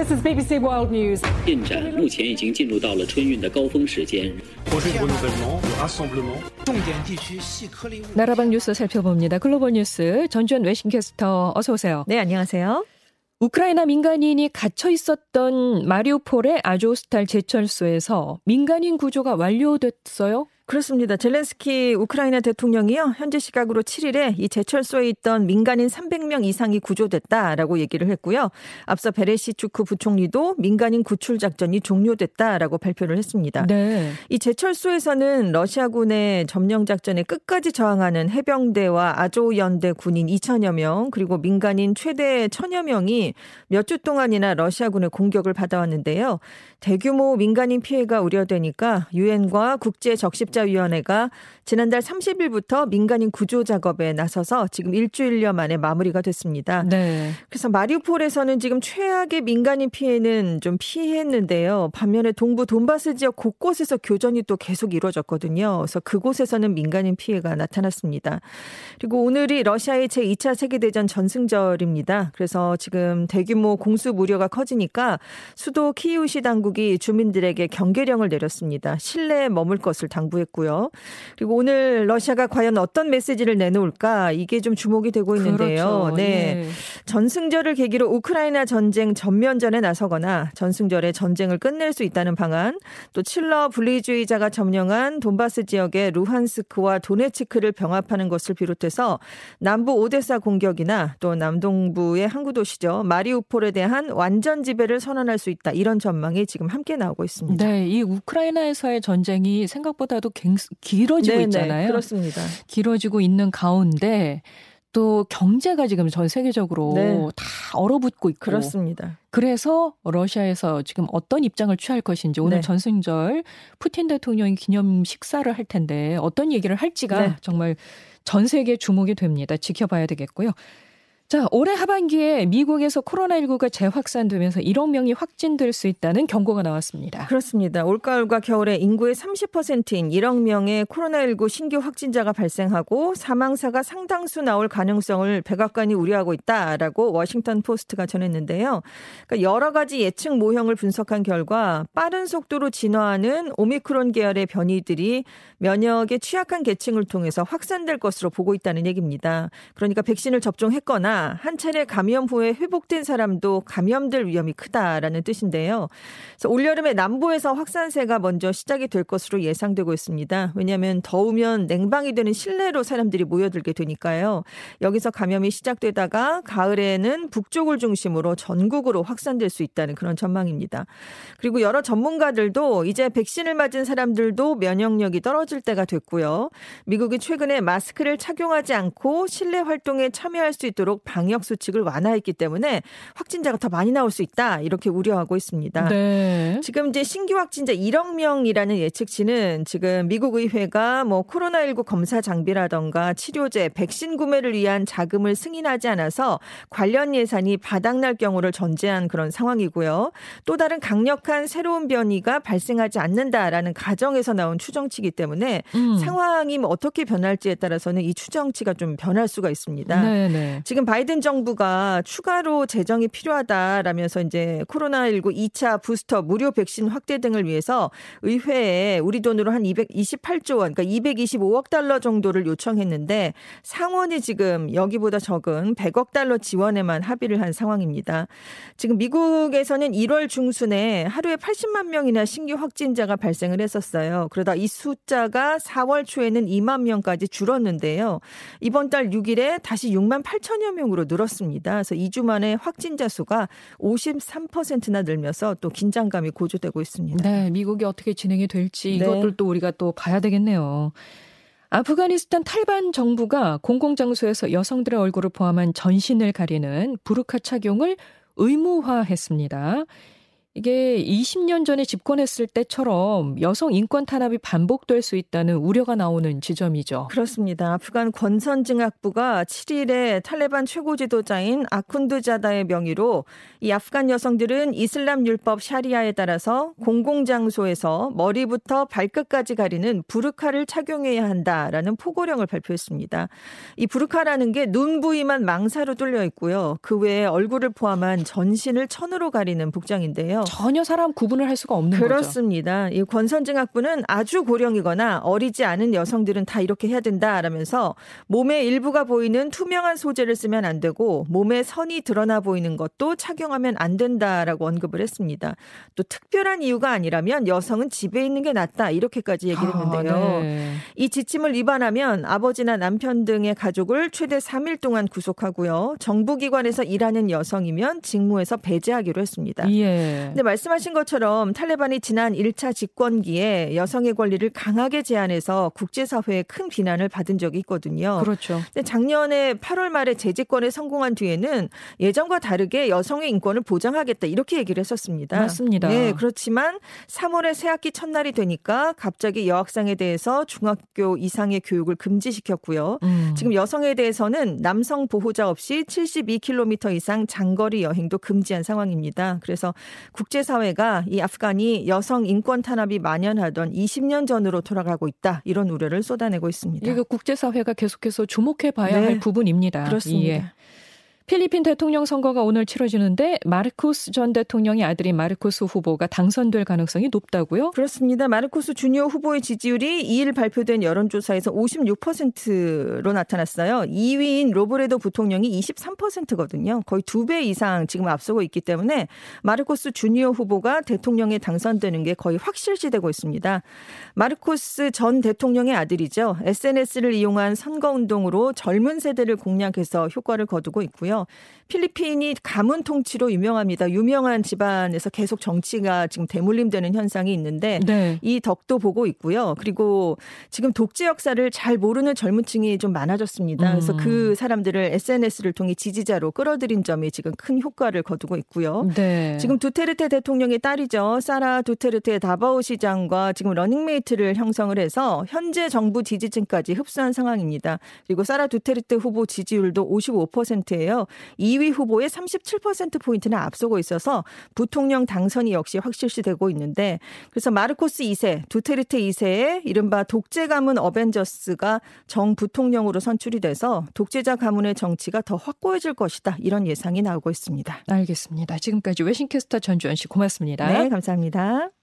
This is BBC World News. 进展目前已经进入到了春运的高峰时间。 나라방 뉴스 살펴봅니다. 글로벌 뉴스 전주현 외신캐스터 어서 오세요. 네, 안녕하세요. 우크라이나 민간인이 갇혀 있었던 마리우폴의 아조스탈 제철소에서 민간인 구조가 완료됐어요? 그렇습니다. 젤렌스키 우크라이나 대통령이요. 현재 시각으로 7일에 이 제철소에 있던 민간인 300명 이상이 구조됐다라고 얘기를 했고요. 앞서 베레시추크 부총리도 민간인 구출 작전이 종료됐다라고 발표를 했습니다. 네. 이 제철소에서는 러시아군의 점령 작전에 끝까지 저항하는 해병대와 아조 연대 군인 2천여 명 그리고 민간인 최대 1천여 명이 몇 주 동안이나 러시아군의 공격을 받아왔는데요. 대규모 민간인 피해가 우려되니까 유엔과 국제 적십자 위원회가 지난달 30일부터 민간인 구조 작업에 나서서 지금 일주일여 만에 마무리가 됐습니다. 네. 그래서 마리우폴에서는 지금 최악의 민간인 피해는 좀 피했는데요. 반면에 동부 돈바스 지역 곳곳에서 교전이 또 계속 이루어졌거든요. 그래서 그곳에서는 민간인 피해가 나타났습니다. 그리고 오늘이 러시아의 제2차 세계대전 전승절입니다. 그래서 지금 대규모 공수 무료가 커지니까 수도 키이우시 당국이 주민들에게 경계령을 내렸습니다. 실내에 머물 것을 당부했고 요. 그리고 오늘 러시아가 과연 어떤 메시지를 내놓을까 이게 좀 주목이 되고 있는데요. 그렇죠. 네. 예. 전승절을 계기로 우크라이나 전쟁 전면전에 나서거나 전승절에 전쟁을 끝낼 수 있다는 방안, 또 칠러 분리주의자가 점령한 돈바스 지역의 루한스크와 도네츠크를 병합하는 것을 비롯해서 남부 오데사 공격이나 또 남동부의 항구 도시죠 마리우폴에 대한 완전 지배를 선언할 수 있다 이런 전망이 지금 함께 나오고 있습니다. 네, 이 우크라이나에서의 전쟁이 생각보다도 갱- 길어지고 네, 있잖아요. 네, 그렇습니다. 길어지고 있는 가운데 또 경제가 지금 전 세계적으로 네. 다 얼어붙고 있고 그렇습니다. 그래서 러시아에서 지금 어떤 입장을 취할 것인지 오늘 네. 전승절 푸틴 대통령이 기념 식사를 할 텐데 어떤 얘기를 할지가 네. 정말 전 세계 주목이 됩니다. 지켜봐야 되겠고요. 자, 올해 하반기에 미국에서 코로나19가 재확산되면서 1억 명이 확진될 수 있다는 경고가 나왔습니다. 그렇습니다. 올가을과 겨울에 인구의 30%인 1억 명의 코로나19 신규 확진자가 발생하고 사망사가 상당수 나올 가능성을 백악관이 우려하고 있다라고 워싱턴 포스트가 전했는데요. 그러니까 여러 가지 예측 모형을 분석한 결과 빠른 속도로 진화하는 오미크론 계열의 변이들이 면역에 취약한 계층을 통해서 확산될 것으로 보고 있다는 얘기입니다. 그러니까 백신을 접종했거나 한 차례 감염 후에 회복된 사람도 감염될 위험이 크다라는 뜻인데요. 올여름에 남부에서 확산세가 먼저 시작이 될 것으로 예상되고 있습니다. 왜냐하면 더우면 냉방이 되는 실내로 사람들이 모여들게 되니까요. 여기서 감염이 시작되다가 가을에는 북쪽을 중심으로 전국으로 확산될 수 있다는 그런 전망입니다. 그리고 여러 전문가들도 이제 백신을 맞은 사람들도 면역력이 떨어질 때가 됐고요. 미국이 최근에 마스크를 착용하지 않고 실내 활동에 참여할 수 있도록 방역 수칙을 완화했기 때문에 확진자가 더 많이 나올 수 있다 이렇게 우려하고 있습니다. 네. 지금 이제 신규 확진자 1억 명이라는 예측치는 지금 미국 의회가 뭐 코로나19 검사 장비라던가 치료제, 백신 구매를 위한 자금을 승인하지 않아서 관련 예산이 바닥날 경우를 전제한 그런 상황이고요. 또 다른 강력한 새로운 변이가 발생하지 않는다라는 가정에서 나온 추정치이기 때문에 음. 상황이 뭐 어떻게 변할지에 따라서는 이 추정치가 좀 변할 수가 있습니다. 네, 네. 지금 바이든 정부가 추가로 재정이 필요하다라면서 이제 코로나19 2차 부스터 무료 백신 확대 등을 위해서 의회에 우리 돈으로 한 228조 원, 그러니까 225억 달러 정도를 요청했는데 상원이 지금 여기보다 적은 100억 달러 지원에만 합의를 한 상황입니다. 지금 미국에서는 1월 중순에 하루에 80만 명이나 신규 확진자가 발생을 했었어요. 그러다 이 숫자가 4월 초에는 2만 명까지 줄었는데요. 이번 달 6일에 다시 6만 8천여 명 으로 늘었습니다. 그래서 2주 만에 확진자 수가 53%나 늘면서 또 긴장감이 고조되고 있습니다. 네, 미국이 어떻게 진행이 될지 네. 이것들 또 우리가 또 봐야 되겠네요. 아프가니스탄 탈반 정부가 공공장소에서 여성들의 얼굴을 포함한 전신을 가리는 부르카 착용을 의무화했습니다. 이게 20년 전에 집권했을 때처럼 여성 인권 탄압이 반복될 수 있다는 우려가 나오는 지점이죠. 그렇습니다. 아프간 권선징악부가 7일에 탈레반 최고 지도자인 아쿤두자다의 명의로 이 아프간 여성들은 이슬람 율법 샤리아에 따라서 공공장소에서 머리부터 발끝까지 가리는 부르카를 착용해야 한다라는 포고령을 발표했습니다. 이 부르카라는 게 눈 부위만 망사로 뚫려 있고요. 그 외에 얼굴을 포함한 전신을 천으로 가리는 복장인데요. 전혀 사람 구분을 할 수가 없는 그렇습니다. 거죠. 이 권선징악부는 아주 고령이거나 어리지 않은 여성들은 다 이렇게 해야 된다라면서 몸의 일부가 보이는 투명한 소재를 쓰면 안 되고 몸의 선이 드러나 보이는 것도 착용하면 안 된다라고 언급을 했습니다. 또 특별한 이유가 아니라면 여성은 집에 있는 게 낫다 이렇게까지 얘기를 아, 했는데요. 아, 네. 이 지침을 위반하면 아버지나 남편 등의 가족을 최대 3일 동안 구속하고요. 정부기관에서 일하는 여성이면 직무에서 배제하기로 했습니다. 예. 근데 말씀하신 것처럼 탈레반이 지난 1차 집권기에 여성의 권리를 강하게 제한해서 국제사회의 큰 비난을 받은 적이 있거든요. 그렇죠. 근데 작년에 8월 말에 재집권에 성공한 뒤에는 예전과 다르게 여성의 인권을 보장하겠다 이렇게 얘기를 했었습니다. 맞습니다. 네, 그렇지만 3월에 새학기 첫날이 되니까 갑자기 여학생에 대해서 중학교 이상의 교육을 금지시켰고요. 음. 지금 여성에 대해서는 남성 보호자 없이 72km 이상 장거리 여행도 금지한 상황입니다. 그래서 국제사회가 이 아프간이 여성 인권 탄압이 만연하던 20년 전으로 돌아가고 있다 이런 우려를 쏟아내고 있습니다. 이거 국제사회가 계속해서 주목해 봐야 네. 할 부분입니다. 그렇습니다. 예. 필리핀 대통령 선거가 오늘 치러지는데 마르코스 전 대통령의 아들인 마르코스 후보가 당선될 가능성이 높다고요? 그렇습니다. 마르코스 주니어 후보의 지지율이 2일 발표된 여론조사에서 56%로 나타났어요. 2위인 로브레도 부통령이 23%거든요. 거의 두배 이상 지금 앞서고 있기 때문에 마르코스 주니어 후보가 대통령에 당선되는 게 거의 확실시되고 있습니다. 마르코스 전 대통령의 아들이죠. SNS를 이용한 선거운동으로 젊은 세대를 공략해서 효과를 거두고 있고요. 필리핀이 가문 통치로 유명합니다. 유명한 집안에서 계속 정치가 지금 대물림되는 현상이 있는데 네. 이 덕도 보고 있고요. 그리고 지금 독재 역사를 잘 모르는 젊은 층이 좀 많아졌습니다. 음. 그래서 그 사람들을 SNS를 통해 지지자로 끌어들인 점이 지금 큰 효과를 거두고 있고요. 네. 지금 두테르테 대통령의 딸이죠. 사라 두테르테 다바오 시장과 지금 러닝메이트를 형성을 해서 현재 정부 지지층까지 흡수한 상황입니다. 그리고 사라 두테르테 후보 지지율도 55%예요. 2위 후보의 37%포인트는 앞서고 있어서 부통령 당선이 역시 확실시되고 있는데 그래서 마르코스 2세, 두테르테 2세의 이른바 독재 가문 어벤져스가 정 부통령으로 선출이 돼서 독재자 가문의 정치가 더 확고해질 것이다. 이런 예상이 나오고 있습니다. 알겠습니다. 지금까지 외신캐스터 전주현 씨 고맙습니다. 네, 감사합니다.